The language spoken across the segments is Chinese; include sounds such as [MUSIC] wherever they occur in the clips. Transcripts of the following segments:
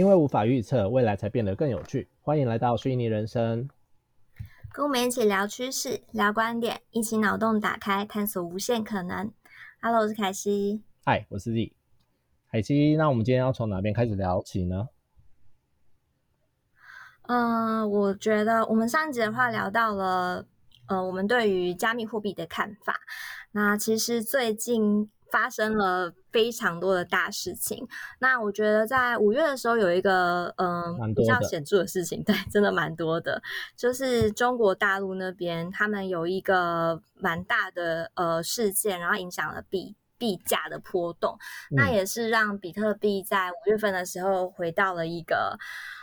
因为无法预测未来，才变得更有趣。欢迎来到虚拟人生，跟我们一起聊趋势、聊观点，一起脑洞打开，探索无限可能。Hello，我是凯西。嗨，我是 Z。凯西，那我们今天要从哪边开始聊起呢？嗯，我觉得我们上一集的话聊到了，呃，我们对于加密货币的看法。那其实最近。发生了非常多的大事情。那我觉得在五月的时候有一个嗯比较显著的事情，[LAUGHS] 对，真的蛮多的。就是中国大陆那边他们有一个蛮大的呃事件，然后影响了币币价的波动。那也是让比特币在五月份的时候回到了一个。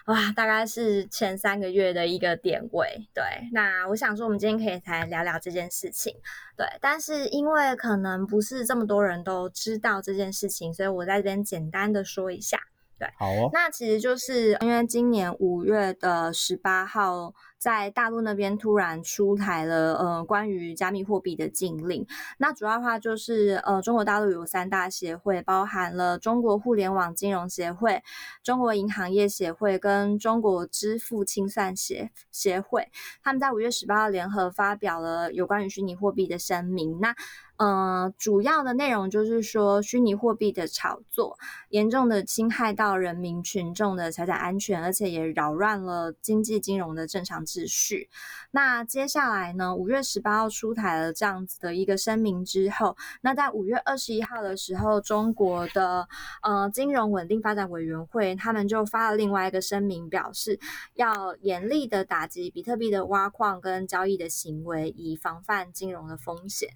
哇，大概是前三个月的一个点位，对。那我想说，我们今天可以来聊聊这件事情，对。但是因为可能不是这么多人都知道这件事情，所以我在这边简单的说一下。对，好哦。那其实就是因为今年五月的十八号，在大陆那边突然出台了呃关于加密货币的禁令。那主要的话就是呃中国大陆有三大协会，包含了中国互联网金融协会、中国银行业协会跟中国支付清算协协会，他们在五月十八号联合发表了有关于虚拟货币的声明。那呃，主要的内容就是说，虚拟货币的炒作严重的侵害到人民群众的财产安全，而且也扰乱了经济金融的正常秩序。那接下来呢，五月十八号出台了这样子的一个声明之后，那在五月二十一号的时候，中国的呃金融稳定发展委员会他们就发了另外一个声明，表示要严厉的打击比特币的挖矿跟交易的行为，以防范金融的风险。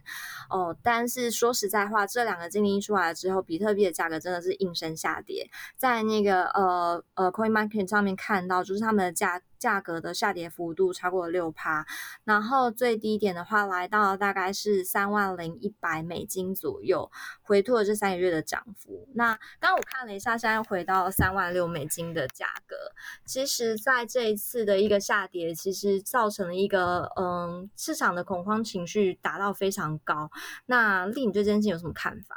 哦。但是说实在话，这两个禁令出来之后，比特币的价格真的是应声下跌。在那个呃呃，Coin Market 上面看到，就是他们的价价格的下跌幅度超过了六趴，然后最低点的话来到大概是三万零一百美金左右，回吐了这三个月的涨幅。那刚我看了一下，现在回到三万六美金的价格。其实，在这一次的一个下跌，其实造成了一个嗯市场的恐慌情绪达到非常高。那令，你对这件事情有什么看法？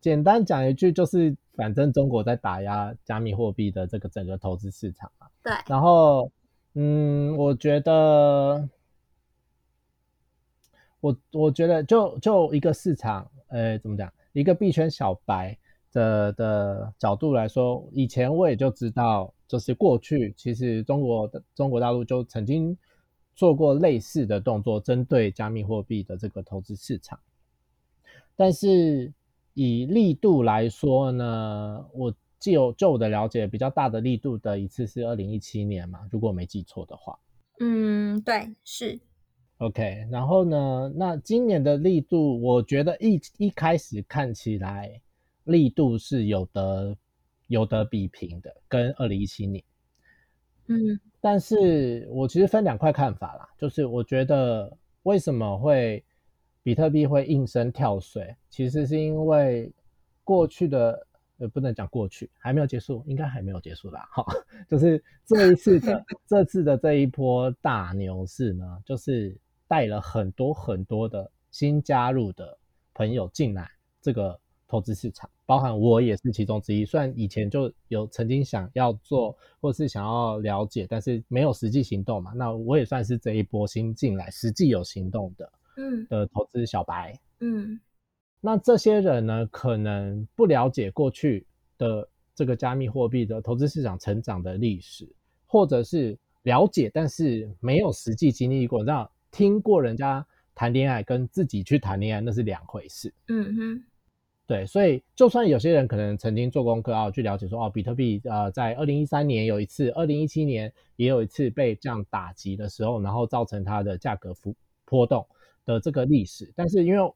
简单讲一句，就是反正中国在打压加密货币的这个整个投资市场嘛。对。然后，嗯，我觉得，我我觉得，就就一个市场，呃，怎么讲？一个币圈小白的的角度来说，以前我也就知道，就是过去其实中国的中国大陆就曾经做过类似的动作，针对加密货币的这个投资市场，但是。以力度来说呢，我就就我的了解，比较大的力度的一次是二零一七年嘛，如果没记错的话。嗯，对，是。OK，然后呢，那今年的力度，我觉得一一开始看起来力度是有得有得比拼的，跟二零一七年。嗯，但是我其实分两块看法啦，就是我觉得为什么会。比特币会应声跳水，其实是因为过去的呃不能讲过去还没有结束，应该还没有结束啦。哈，就是这一次的 [LAUGHS] 这次的这一波大牛市呢，就是带了很多很多的新加入的朋友进来这个投资市场，包含我也是其中之一。虽然以前就有曾经想要做或是想要了解，但是没有实际行动嘛。那我也算是这一波新进来实际有行动的。嗯的投资小白，嗯，那这些人呢，可能不了解过去的这个加密货币的投资市场成长的历史，或者是了解，但是没有实际经历过，那听过人家谈恋爱跟自己去谈恋爱那是两回事。嗯哼，对，所以就算有些人可能曾经做功课啊，去了解说哦，比特币呃，在二零一三年有一次，二零一七年也有一次被这样打击的时候，然后造成它的价格幅波动。的这个历史，但是因为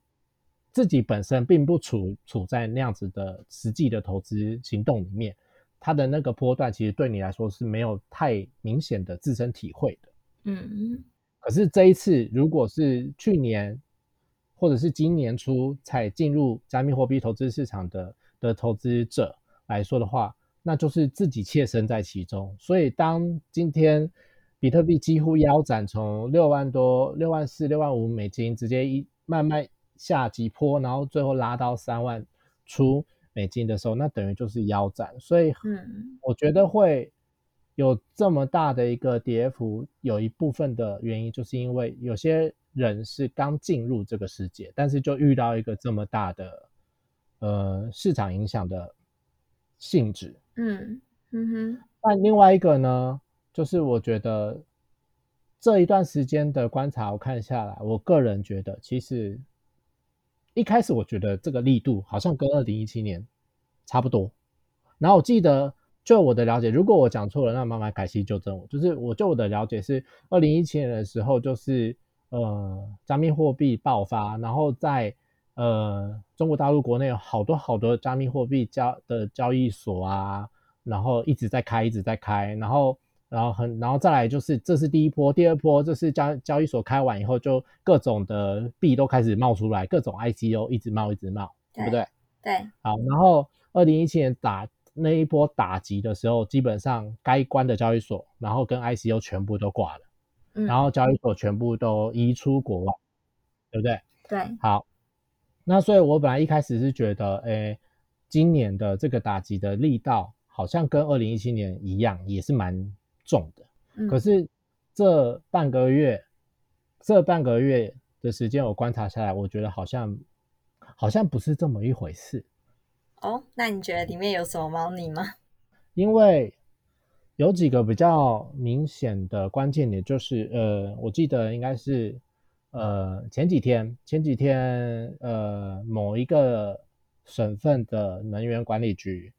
自己本身并不处处在那样子的实际的投资行动里面，它的那个波段其实对你来说是没有太明显的自身体会的。嗯，可是这一次，如果是去年或者是今年初才进入加密货币投资市场的的投资者来说的话，那就是自己切身在其中。所以当今天。比特币几乎腰斩，从六万多、六万四、六万五美金，直接一慢慢下几坡，然后最后拉到三万出美金的时候，那等于就是腰斩。所以，嗯，我觉得会有这么大的一个跌幅，有一部分的原因就是因为有些人是刚进入这个世界，但是就遇到一个这么大的呃市场影响的性质。嗯嗯哼，那另外一个呢，就是我觉得这一段时间的观察，我看下来，我个人觉得，其实一开始我觉得这个力度好像跟二零一七年差不多。然后我记得，就我的了解，如果我讲错了，那麻烦凯西纠正我。就是我就我的了解是，二零一七年的时候，就是呃，加密货币爆发，然后在呃中国大陆国内有好多好多加密货币交的交易所啊，然后一直在开，一直在开，然后然后很，然后再来就是这是第一波，第二波就是交交易所开完以后，就各种的币都开始冒出来，各种 ICO 一直冒一直冒，对不对？对，好，然后二零一七年打那一波打击的时候，基本上该关的交易所，然后跟 ICO 全部都挂了，嗯，然后交易所全部都移出国外，对不对？对，好，那所以我本来一开始是觉得，诶，今年的这个打击的力道好像跟二零一七年一样，也是蛮重的。嗯可是这半个月，这半个月的时间我观察下来，我觉得好像好像不是这么一回事。哦，那你觉得里面有什么猫腻吗？[LAUGHS] 因为有几个比较明显的关键点，就是呃，我记得应该是呃前几天前几天呃某一个省份的能源管理局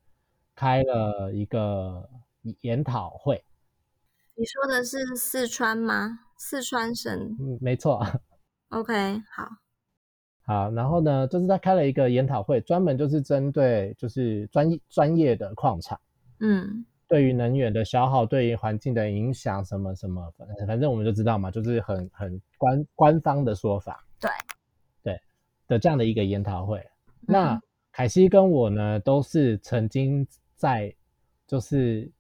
开了一个研讨会，你说的是四川吗？四川省嗯，没错，，OK，好，好，然后呢，就是他开了一个研讨会，专门就是针对就是专业专业的矿场。嗯对于能源的消耗，对于环境的影响，什么什么，反正反正我们就知道嘛，就是很很官官方的说法，对对的这样的一个研讨会。嗯那凯西跟我呢，都是曾经在就是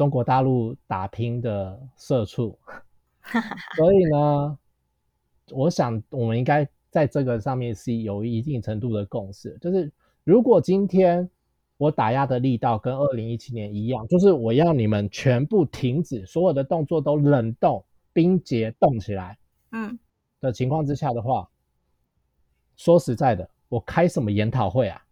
中国大陆打拼的社畜，[LAUGHS] 所以呢，我想我们应该在这个上面是有一定程度的共识，就是如果今天我打压的力道跟二零一七年一样，就是我要你们全部停止，所有的动作都冷冻、冰结冻起来嗯。的情况之下的话，说实在的，我开什么研讨会啊？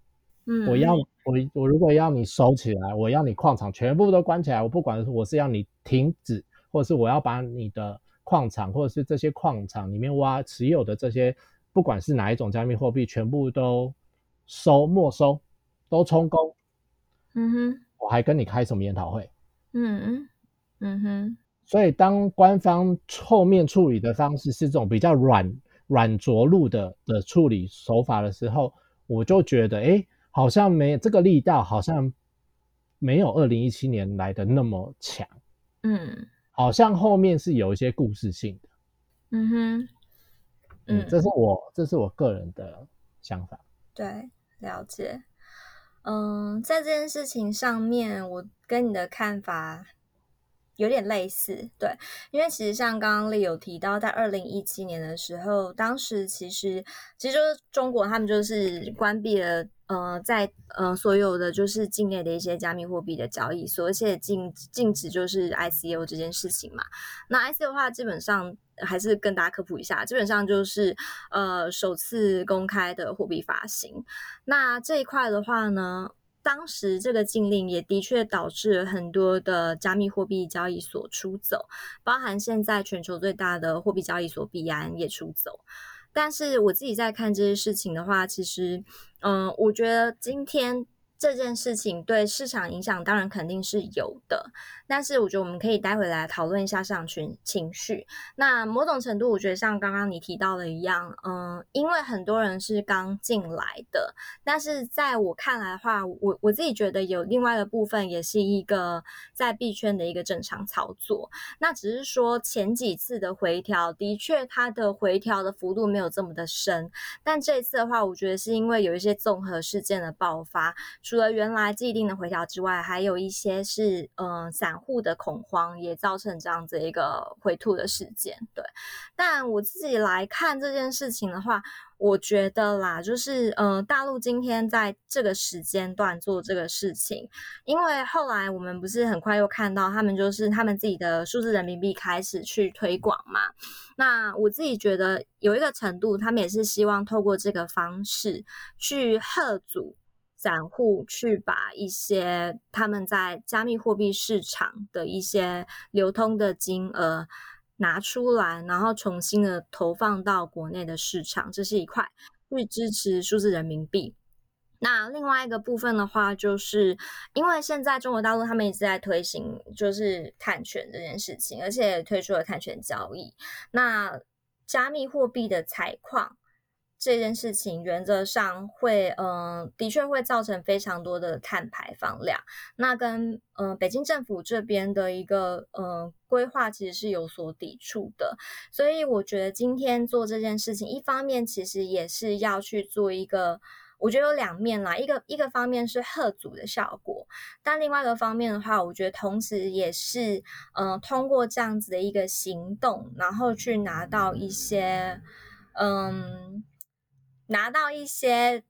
嗯，我要我我如果要你收起来，我要你矿场全部都关起来，我不管我是要你停止，或者是我要把你的矿场或者是这些矿场里面挖持有的这些，不管是哪一种加密货币，全部都收没收，都充公，嗯哼，我还跟你开什么研讨会？嗯嗯嗯哼，所以当官方后面处理的方式是这种比较软软着陆的的处理手法的时候，我就觉得，哎，好像没这个力道，好像没有二零一七年来的那么强，嗯好像后面是有一些故事性的。嗯哼，嗯，嗯，这是我这是我个人的想法。对，了解。嗯，在这件事情上面，我跟你的看法有点类似。对，因为其实像刚刚丽有提到，在二零一七年的时候，当时其实其实就是中国他们就是关闭了。呃，在呃所有的就是境内的一些加密货币的交易所，而且禁禁止就是 ICO 这件事情嘛。那 ICO 的话，基本上还是跟大家科普一下，基本上就是呃首次公开的货币发行。那这一块的话呢，当时这个禁令也的确导致很多的加密货币交易所出走，包含现在全球最大的货币交易所币安也出走。但是我自己在看这些事情的话，其实，嗯、我觉得今天这件事情对市场影响当然肯定是有的，但是我觉得我们可以待会来讨论一下市场情情绪。那某种程度，我觉得像刚刚你提到的一样，嗯，因为很多人是刚进来的，但是在我看来的话，我我自己觉得有另外的部分也是一个在币圈的一个正常操作。那只是说前几次的回调，的确它的回调的幅度没有这么的深，但这一次的话，我觉得是因为有一些综合事件的爆发，除了原来既定的回调之外，还有一些是嗯散户的恐慌也造成这样子一个回吐的事件。对，但我自己来看这件事情的话。我觉得啦，就是呃，大陆今天在这个时间段做这个事情，因为后来我们不是很快又看到他们就是他们自己的数字人民币开始去推广嘛。那我自己觉得有一个程度，他们也是希望透过这个方式去贺阻散户去把一些他们在加密货币市场的一些流通的金额。拿出来，然后重新的投放到国内的市场，这是一块，去支持数字人民币。那另外一个部分的话，就是因为现在中国大陆他们一直在推行就是碳权这件事情，而且推出了碳权交易。那加密货币的采矿。这件事情原则上会，嗯，的确会造成非常多的碳排放量。那跟，嗯，北京政府这边的一个，嗯，规划其实是有所抵触的。所以我觉得今天做这件事情，一方面其实也是要去做一个，我觉得有两面啦。一个一个方面是贺阻的效果，但另外一个方面的话，我觉得同时也是，嗯，通过这样子的一个行动，然后去拿到一些，嗯。拿到一些，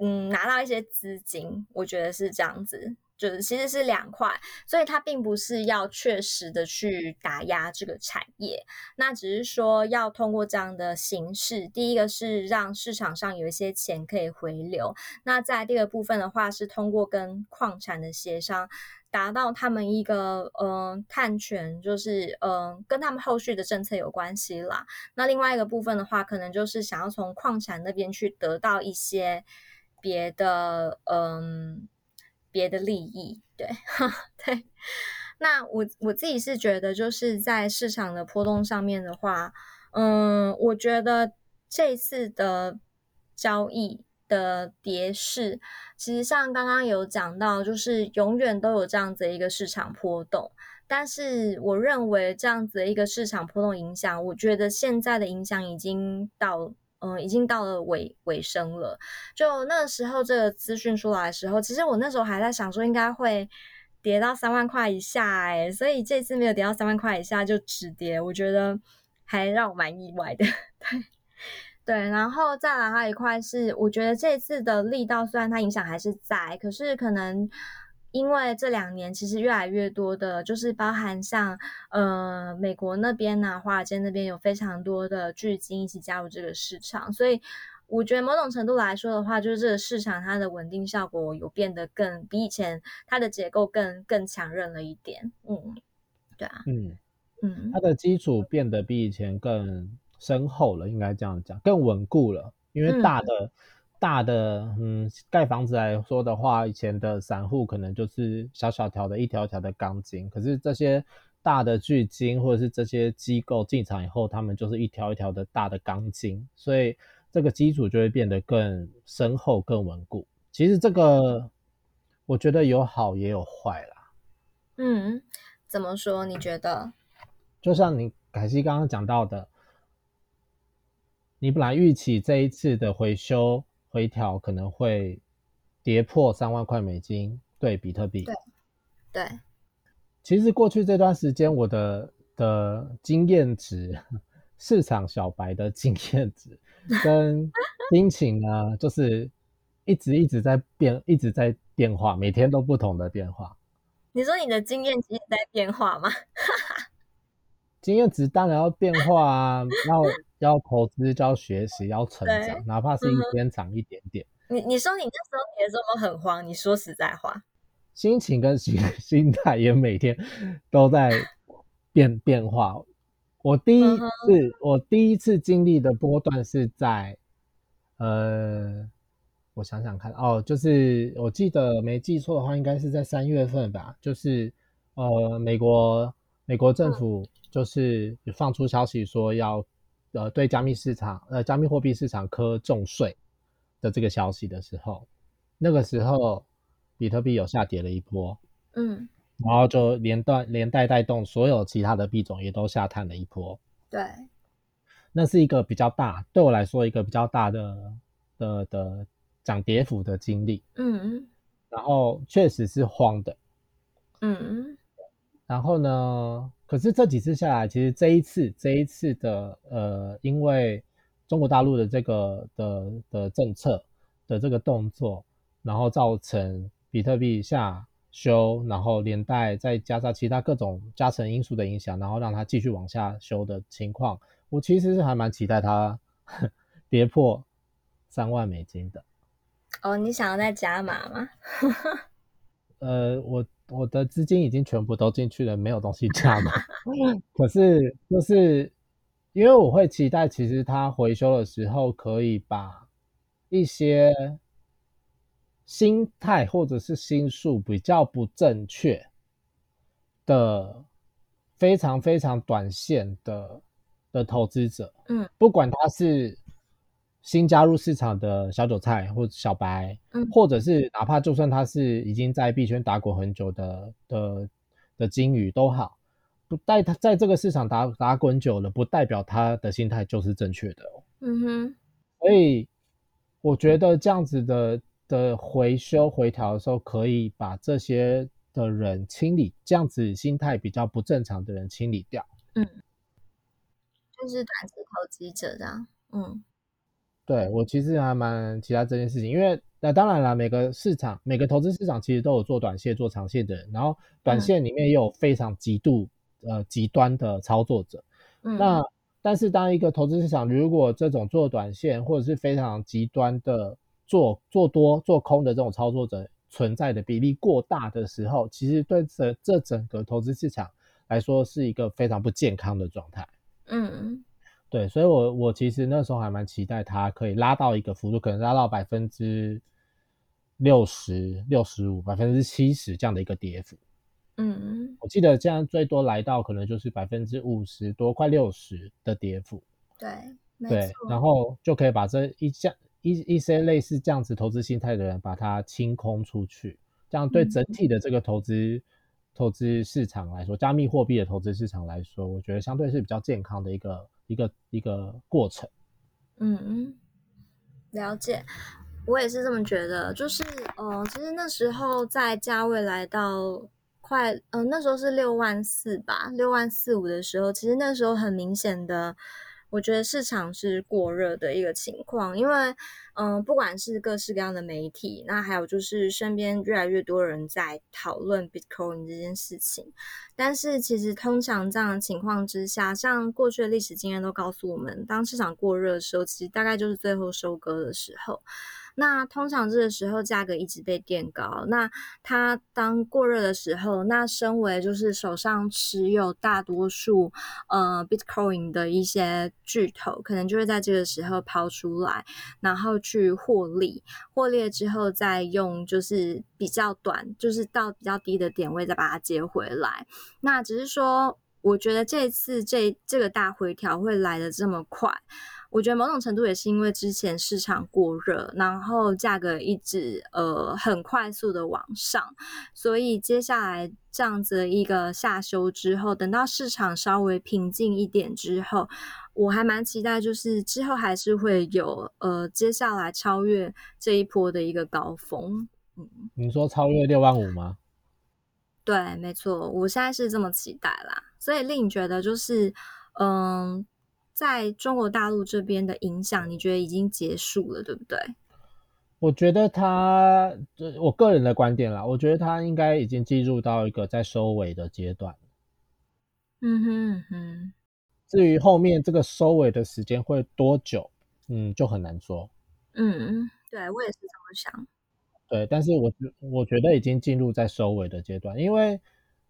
嗯，拿到一些资金，我觉得是这样子，就是其实是两块，所以它并不是要确实的去打压这个产业，那只是说要通过这样的形式，第一个是让市场上有一些钱可以回流，那在第二部分的话是通过跟矿产的协商。达到他们一个呃碳权，就是呃跟他们后续的政策有关系啦。那另外一个部分的话，可能就是想要从矿产那边去得到一些别的嗯别的利益，对 [LAUGHS] 对。那我我自己是觉得，就是在市场的波动上面的话，嗯，我觉得这次的交易。的跌势，其实像刚刚有讲到，就是永远都有这样子一个市场波动。但是我认为这样子的一个市场波动影响，我觉得现在的影响已经到，嗯，已经到了尾尾声了。就那时候这个资讯出来的时候，其实我那时候还在想说，应该会跌到三万块以下，哎，所以这次没有跌到三万块以下就止跌，我觉得还让我蛮意外的，对。[LAUGHS] 对，然后再来还有一块是，我觉得这次的力道虽然它影响还是在，可是可能因为这两年其实越来越多的，就是包含像呃美国那边呐，华尔街那边有非常多的巨金一起加入这个市场，所以我觉得某种程度来说的话，就是这个市场它的稳定效果有变得更比以前它的结构更更强韧了一点。嗯，对啊，嗯嗯，它的基础变得比以前更。深厚了，应该这样讲，更稳固了。因为大的、大的，嗯，盖房子来说的话，以前的散户可能就是小小条的一条条的钢筋，可是这些大的巨金或者是这些机构进场以后，他们就是一条一条的大的钢筋，所以这个基础就会变得更深厚、更稳固。其实这个我觉得有好也有坏啦。嗯，怎么说？你觉得？就像你凯西刚刚讲到的。你本来预期这一次的回修回调可能会跌破三万块美金对比特币。对，对。其实过去这段时间，我的的经验值，市场小白的经验值跟心情呢，就是一直一直在变，一直在变化，每天都不同的变化。你说你的经验值在变化吗？[LAUGHS] 经验值当然要变化啊，要。要投资，就要学习，要成长，哪怕是一天长一点点。你你说你那时候也这么很慌，你说实在话，心情跟心 [LAUGHS] 心态也每天都在变变化。我第一次我第一次经历的波段是在，呃，我想想看哦，就是我记得没记错的话，应该是在三月份吧，就是呃，美国美国政府就是放出消息说要。呃，对加密市场，呃，加密货币市场科重税的这个消息的时候，那个时候比特币有下跌了一波，嗯，然后就连带连带带动所有其他的币种也都下探了一波，对，那是一个比较大，对我来说一个比较大的的的涨跌幅的经历，嗯，然后确实是慌的，嗯，然后呢，可是这几次下来，其实这一次这一次的呃，因为中国大陆的这个的的政策的这个动作，然后造成比特币下修，然后连带再加上其他各种加成因素的影响，然后让它继续往下修的情况，我其实是还蛮期待它 [LAUGHS] 跌破三万美金的。哦，你想要再加码吗？[LAUGHS] 呃，我我的资金已经全部都进去了，没有东西加嘛。[LAUGHS] 可是就是因为我会期待，其实它回收的时候可以把一些心态或者是心术比较不正确的、非常非常短线的的投资者，嗯，不管他是。新加入市场的小韭菜或者小白，嗯，或者是哪怕就算他是已经在币圈打滚很久的的的金鱼都好，不代他在这个市场打打滚久了，不代表他的心态就是正确的哦。嗯哼，所以我觉得这样子的的回修回调的时候，可以把这些的人清理，这样子心态比较不正常的人清理掉。嗯，就是短期投机者这样，嗯。对我其实还蛮期待这件事情，因为那当然了，每个市场、每个投资市场其实都有做短线、做长线的人，然后短线里面也有非常极度呃极端的操作者。那但是当一个投资市场如果这种做短线或者是非常极端的做做多、做空的这种操作者存在的比例过大的时候，其实对这这整个投资市场来说是一个非常不健康的状态。嗯。对，所以，我我其实那时候还蛮期待它可以拉到一个幅度，可能拉到百分之六十六十五、百分之七十这样的一个跌幅。嗯，我记得这样最多来到可能就是百分之五十多、快六十的跌幅。对，对，然后就可以把这一项一一些类似这样子投资心态的人把它清空出去，这样对整体的这个投资投资市场来说，加密货币的投资市场来说，我觉得相对是比较健康的一个。一个一个过程，嗯，了解，我也是这么觉得。就是，呃，其实那时候在价位来到快，呃，那时候是六万四吧，六万四五的时候，其实那时候很明显的。我觉得市场是过热的一个情况，因为，嗯，不管是各式各样的媒体，那还有就是身边越来越多人在讨论 Bitcoin 这件事情，但是其实通常这样的情况之下，像过去的历史经验都告诉我们，当市场过热的时候，其实大概就是最后收割的时候。那通常这个时候价格一直被垫高，那它当过热的时候，那身为就是手上持有大多数呃 Bitcoin 的一些巨头，可能就会在这个时候抛出来，然后去获利，获利之后再用就是比较短，就是到比较低的点位再把它接回来。那只是说，我觉得这次这这个大回调会来的这么快。我觉得某种程度也是因为之前市场过热，然后价格一直呃很快速的往上，所以接下来这样子一个下修之后，等到市场稍微平静一点之后，我还蛮期待，就是之后还是会有呃接下来超越这一波的一个高峰。嗯，你说超越六万五吗？对，没错，我现在是这么期待啦。所以令你觉得就是嗯。在中国大陆这边的影响，你觉得已经结束了，对不对？我觉得他，我个人的观点啦，我觉得他应该已经进入到一个在收尾的阶段。嗯哼哼。至于后面这个收尾的时间会多久，嗯，就很难说。嗯，对我也是这么想。对，但是我觉我觉得已经进入在收尾的阶段，因为。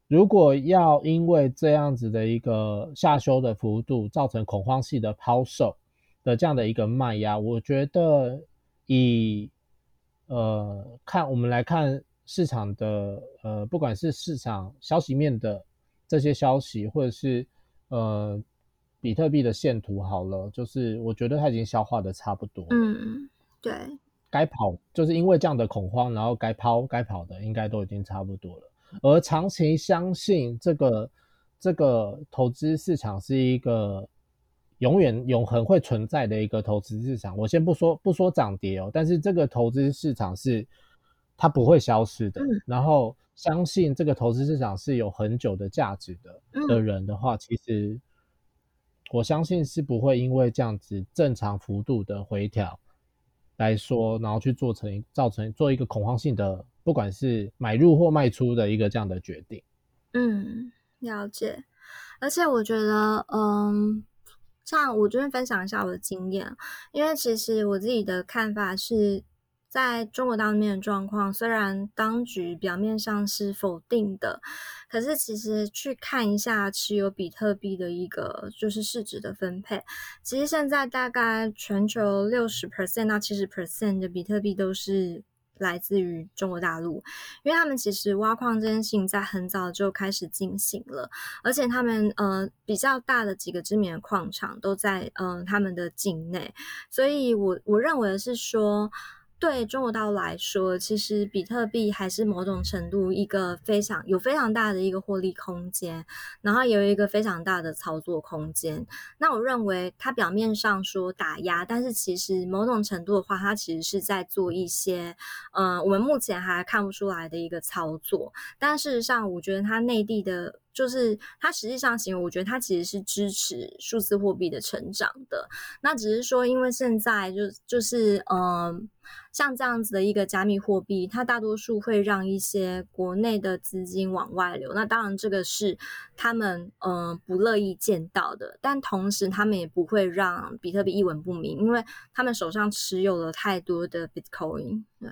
如果要因为这样子的一个下修的幅度造成恐慌性的抛售的这样的一个卖压，我觉得以呃看我们来看市场的呃不管是市场消息面的这些消息，或者是呃比特币的线图好了，就是我觉得它已经消化的差不多。嗯，对，该跑就是因为这样的恐慌，然后该抛该跑的应该都已经差不多了。而长期相信这个这个投资市场是一个永远永恒会存在的一个投资市场。我先不说不说涨跌哦，但是这个投资市场是它不会消失的。然后相信这个投资市场是有很久的价值的的人的话，其实我相信是不会因为这样子正常幅度的回调来说，然后去做成造成做一个恐慌性的，不管是买入或卖出的一个这样的决定。嗯，了解。而且我觉得，嗯。像我这边分享一下我的经验，因为其实我自己的看法是，在中国当面的状况，虽然当局表面上是否定的，可是其实去看一下持有比特币的一个就是市值的分配，其实现在大概全球六十 percent 到七十 percent 的比特币都是。来自于中国大陆，因为他们其实挖矿这件事情在很早就开始进行了，而且他们呃比较大的几个知名的矿场都在呃他们的境内，所以我我认为是说。对中国大陆来说，其实比特币还是某种程度一个非常有非常大的一个获利空间，然后有一个非常大的操作空间。那我认为它表面上说打压，但是其实某种程度的话，它其实是在做一些，嗯，我们目前还看不出来的一个操作。但事实上，我觉得它内地的。就是它实际上行为，我觉得它其实是支持数字货币的成长的。那只是说，因为现在就就是嗯，像这样子的一个加密货币，它大多数会让一些国内的资金往外流。那当然，这个是他们嗯不乐意见到的。但同时，他们也不会让比特币一文不名，因为他们手上持有了太多的 Bitcoin。对，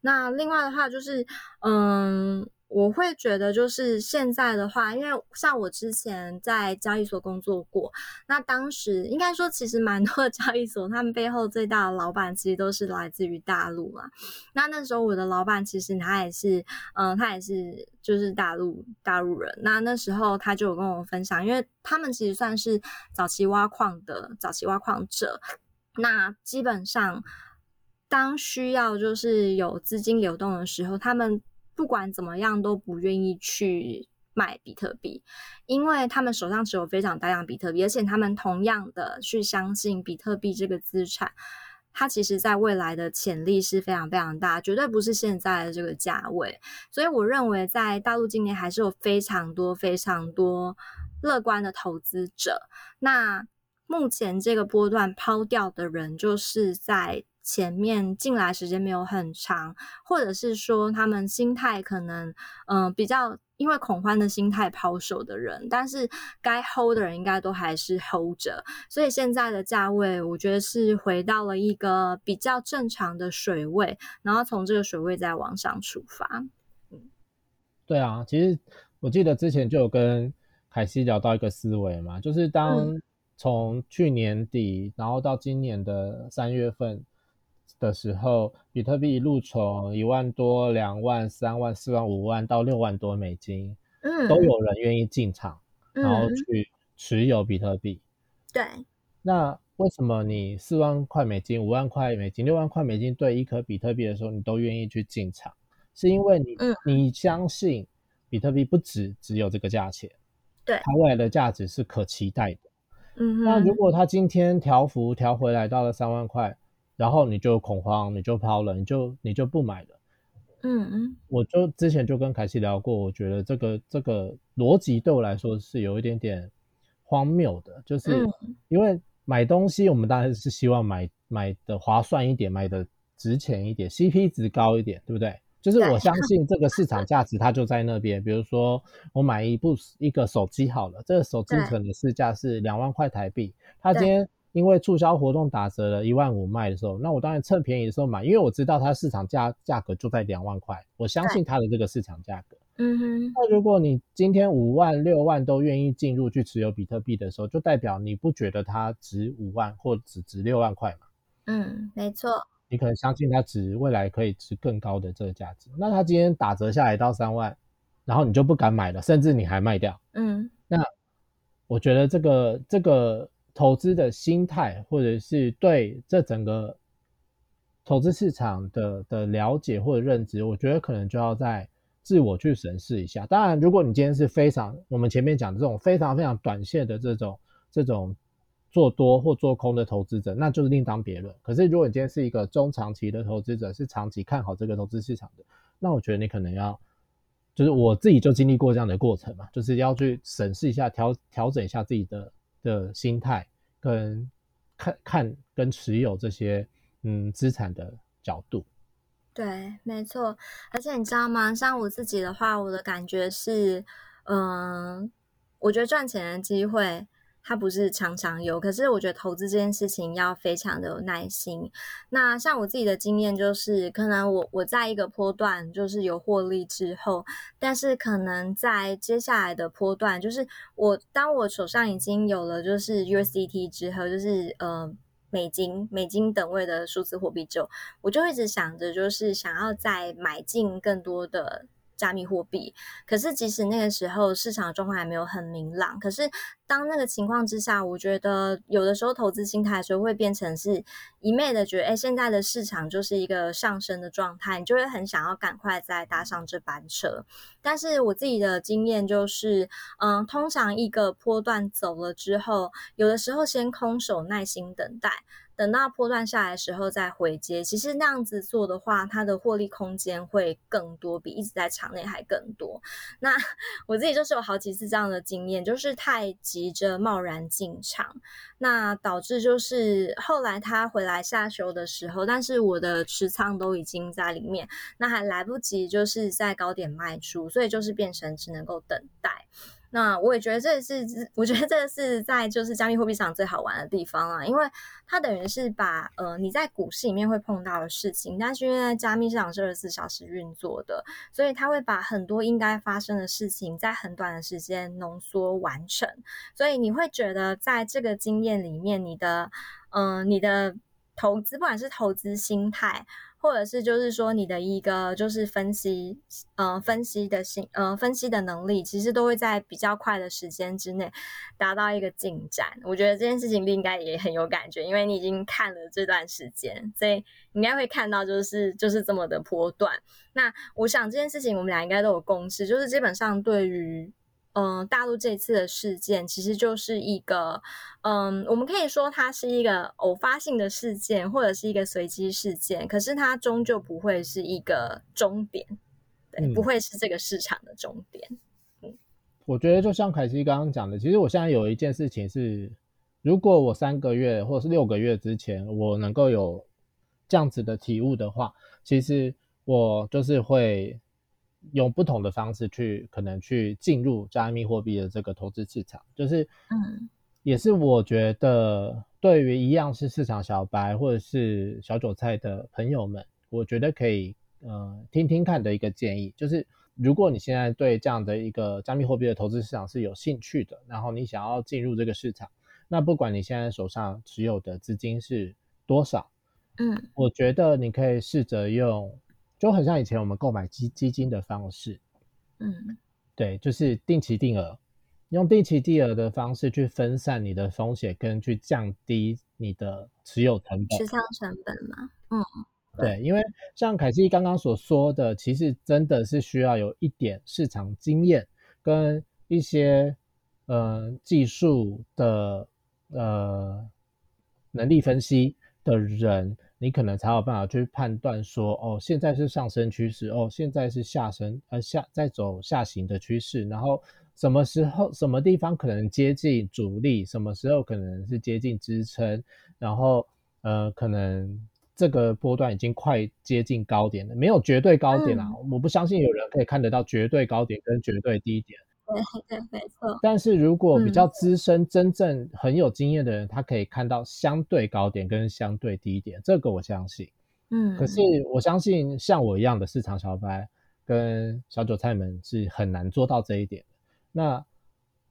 那另外的话就是嗯。我会觉得，就是现在的话，因为像我之前在交易所工作过，那当时应该说，其实蛮多的 [LAUGHS] 交易所，他们背后最大的老板其实都是来自于大陆嘛。那那时候我的老板其实他也是，嗯，他也是就是大陆大陆人。那那时候他就有跟我分享，因为他们其实算是早期挖矿的早期挖矿者，那基本上当需要就是有资金流动的时候，他们。不管怎么样都不愿意去卖比特币，因为他们手上持有非常大量比特币，而且他们同样的去相信比特币这个资产，它其实在未来的潜力是非常非常大，绝对不是现在的这个价位。所以我认为在大陆今年还是有非常多非常多乐观的投资者。那目前这个波段抛掉的人，就是在。前面进来时间没有很长，或者是说他们心态可能嗯比较因为恐慌的心态抛售的人，但是该 hold 的人应该都还是 hold 着，所以现在的价位我觉得是回到了一个比较正常的水位，然后从这个水位再往上出发。嗯，对啊，其实我记得之前就有跟凯西聊到一个思维嘛，就是当从去年底然后到今年的三月份。的时候，比特币一路从一万多、两万、三万、四万、五万到六万多美金，嗯，都有人愿意进场，然后去持有比特币。对。那为什么你四万块美金、五万块美金、六万块美金对一颗比特币的时候，你都愿意去进场？是因为你，你相信比特币不止只有这个价钱，对，它未来的价值是可期待的。嗯。那如果它今天调幅调回来到了三万块？然后你就恐慌，你就抛了，你就你就不买了。嗯嗯，我就之前就跟凯西聊过，我觉得这个这个逻辑对我来说是有一点点荒谬的，就是因为买东西我们当然是希望买买的划算一点，买的值钱一点，CP 值高一点，对不对？就是我相 [LAUGHS] 信这个市场价值它就在那边。比如说我买一部一个手机好了，这个手机可能市价是两万块台币，它今天。因为促销活动打折了一万五卖的时候，那我当然趁便宜的时候买，因为我知道它市场价价格就在两万块，我相信它的这个市场价格。嗯哼。那如果你今天五万六万都愿意进入去持有比特币的时候，就代表你不觉得它值五万或只值六万块嘛？嗯，没错。你可能相信它值未来可以值更高的这个价值。那它今天打折下来到三万，然后你就不敢买了，甚至你还卖掉。嗯。那我觉得这个这个。投资的心态，或者是对这整个投资市场的的了解或者认知，我觉得可能就要在自我去审视一下。当然，如果你今天是非常我们前面讲的这种非常非常短线的这种这种做多或做空的投资者，那就是另当别论。可是如果你今天是一个中长期的投资者，是长期看好这个投资市场的，那我觉得你可能要，就是我自己就经历过这样的过程嘛，就是要去审视一下，调调整一下自己的的心态，跟看看跟持有这些嗯资产的角度。对，没错。而且你知道吗？像我自己的话，我的感觉是，嗯，我觉得赚钱的机会。它不是常常有，可是我觉得投资这件事情要非常的有耐心。那像我自己的经验就是，可能我我在一个波段就是有获利之后，但是可能在接下来的波段，就是我当我手上已经有了就是 USDT 之后，就是呃美金美金等位的数字货币之后，我就一直想着就是想要再买进更多的。加密货币，可是即使那个时候市场状况还没有很明朗，可是当那个情况之下，我觉得有的时候投资心态的时候会变成是一昧的觉得，哎，现在的市场就是一个上升的状态，你就会很想要赶快再搭上这班车。但是我自己的经验就是，嗯，通常一个波段走了之后，有的时候先空手耐心等待。等到波段下来的时候再回接，其实那样子做的话，它的获利空间会更多，比一直在场内还更多。那 [LAUGHS] 我自己就是有好几次这样的经验，就是太急着贸然进场，那导致就是后来他回来下修的时候，但是我的持仓都已经在里面，那还来不及就是在高点卖出，所以就是变成只能够等待。那我也觉得这是，[LAUGHS] 我觉得这是在就是加密货币上最好玩的地方啊，因为它等于是把呃你在股市里面会碰到的事情，但是因为加密市场是二十四小时运作的，所以它会把很多应该发生的事情在很短的时间浓缩完成，所以你会觉得在这个经验里面，你的嗯你的投资，不管是投资心态。或者是就是说你的一个就是分析，呃，分析的心，呃，分析的能力，其实都会在比较快的时间之内达到一个进展。我觉得这件事情应该也很有感觉，因为你已经看了这段时间，所以应该会看到就是就是这么的波段。那我想这件事情我们俩应该都有共识，就是基本上对于。嗯，大陆这次的事件其实就是一个，嗯，我们可以说它是一个偶发性的事件，或者是一个随机事件。可是它终究不会是一个终点，对，不会是这个市场的终点。嗯，我觉得就像凯西刚刚讲的，其实我现在有一件事情是，如果我三个月或者是六个月之前我能够有这样子的体悟的话，其实我就是会。用不同的方式去可能去进入加密货币的这个投资市场，就是嗯，也是我觉得对于一样是市场小白或者是小韭菜的朋友们，我觉得可以呃听听看的一个建议，就是如果你现在对这样的一个加密货币的投资市场是有兴趣的，然后你想要进入这个市场，那不管你现在手上持有的资金是多少，嗯，我觉得你可以试着用。就很像以前我们购买基基金的方式，嗯，对，就是定期定额，用定期定额的方式去分散你的风险，跟去降低你的持有成本、持仓成本嘛。嗯，对，因为像凯西刚刚所说的，其实真的是需要有一点市场经验跟一些呃技术的呃能力分析的人。你可能才有办法去判断说，哦，现在是上升趋势，哦，现在是下升，呃，下在走下行的趋势，然后什么时候、什么地方可能接近阻力，什么时候可能是接近支撑，然后呃，可能这个波段已经快接近高点了，没有绝对高点啊，我不相信有人可以看得到绝对高点跟绝对低点。对对，没错。但是如果比较资深、真正很有经验的人，他可以看到相对高点跟相对低点，这个我相信。嗯。可是我相信像我一样的市场小白跟小韭菜们是很难做到这一点那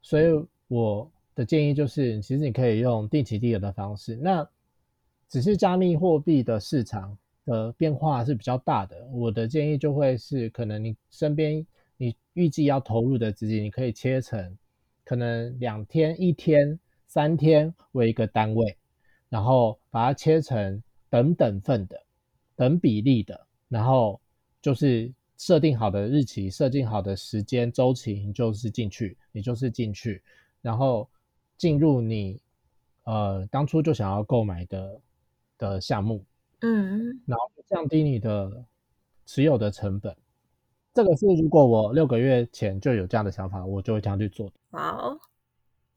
所以我的建议就是，其实你可以用定期定额的方式。那只是加密货币的市场的变化是比较大的，我的建议就会是，可能你身边。你预计要投入的资金，你可以切成可能两天、一天、三天为一个单位，然后把它切成等等份的、等比例的，然后就是设定好的日期、设定好的时间周期，你就是进去，你就是进去，然后进入你呃当初就想要购买的的项目，嗯，然后降低你的持有的成本。这个是如果我六个月前就有这样的想法，我就会这样去做的。哇哦，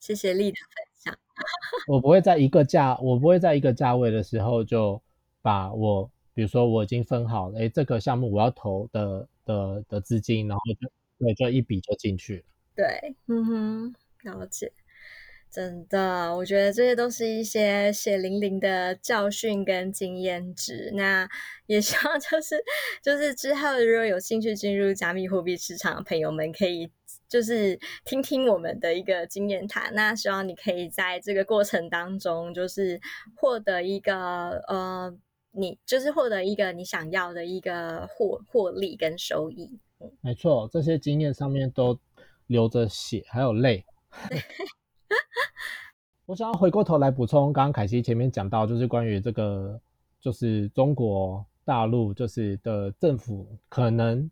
谢谢丽的分享。[LAUGHS] 我不会在一个价，我不会在一个价位的时候就把我，比如说我已经分好了，哎，这个项目我要投的的的资金，然后就对，就一笔就进去了。对，嗯哼，了解。真的，我觉得这些都是一些血淋淋的教训跟经验值。那 [LAUGHS] 也希望就是就是之后如果有兴趣进入加密货币市场的朋友们，可以就是听听我们的一个经验谈。那希望你可以在这个过程当中，就是获得一个呃，你就是获得一个你想要的一个获获利跟收益。没错，这些经验上面都流着血，还有泪。[LAUGHS] [LAUGHS] 我想要回过头来补充，刚刚凯西前面讲到，就是关于这个，就是中国大陆就是的政府可能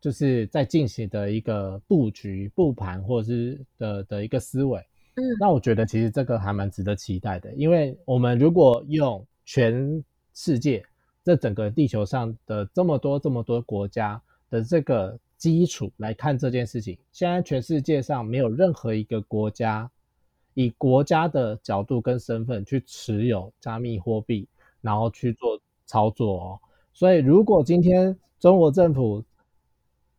就是在进行的一个布局、布盘，或者是的的一个思维。嗯，那我觉得其实这个还蛮值得期待的，因为我们如果用全世界这整个地球上的这么多这么多国家的这个基础来看这件事情，现在全世界上没有任何一个国家。以国家的角度跟身份去持有加密货币，然后去做操作哦。所以，如果今天中国政府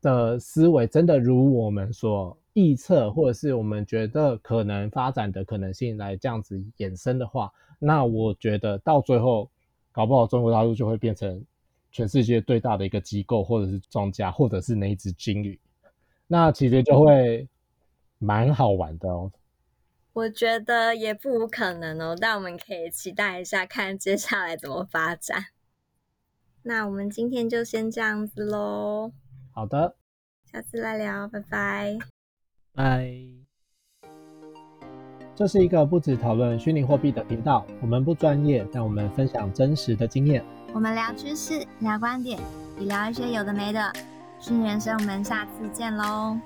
的思维真的如我们所预测，或者是我们觉得可能发展的可能性来这样子衍生的话，那我觉得到最后，搞不好中国大陆就会变成全世界最大的一个机构，或者是庄家，或者是那一只金鱼，那其实就会蛮好玩的哦。我觉得也不无可能哦，但我们可以期待一下，看接下来怎么发展。那我们今天就先这样子喽。好的，下次再聊，拜拜。拜。这是一个不止讨论虚拟货币的频道，我们不专业，但我们分享真实的经验。我们聊趋势，聊观点，也聊一些有的没的。虚拟人生，我们下次见喽。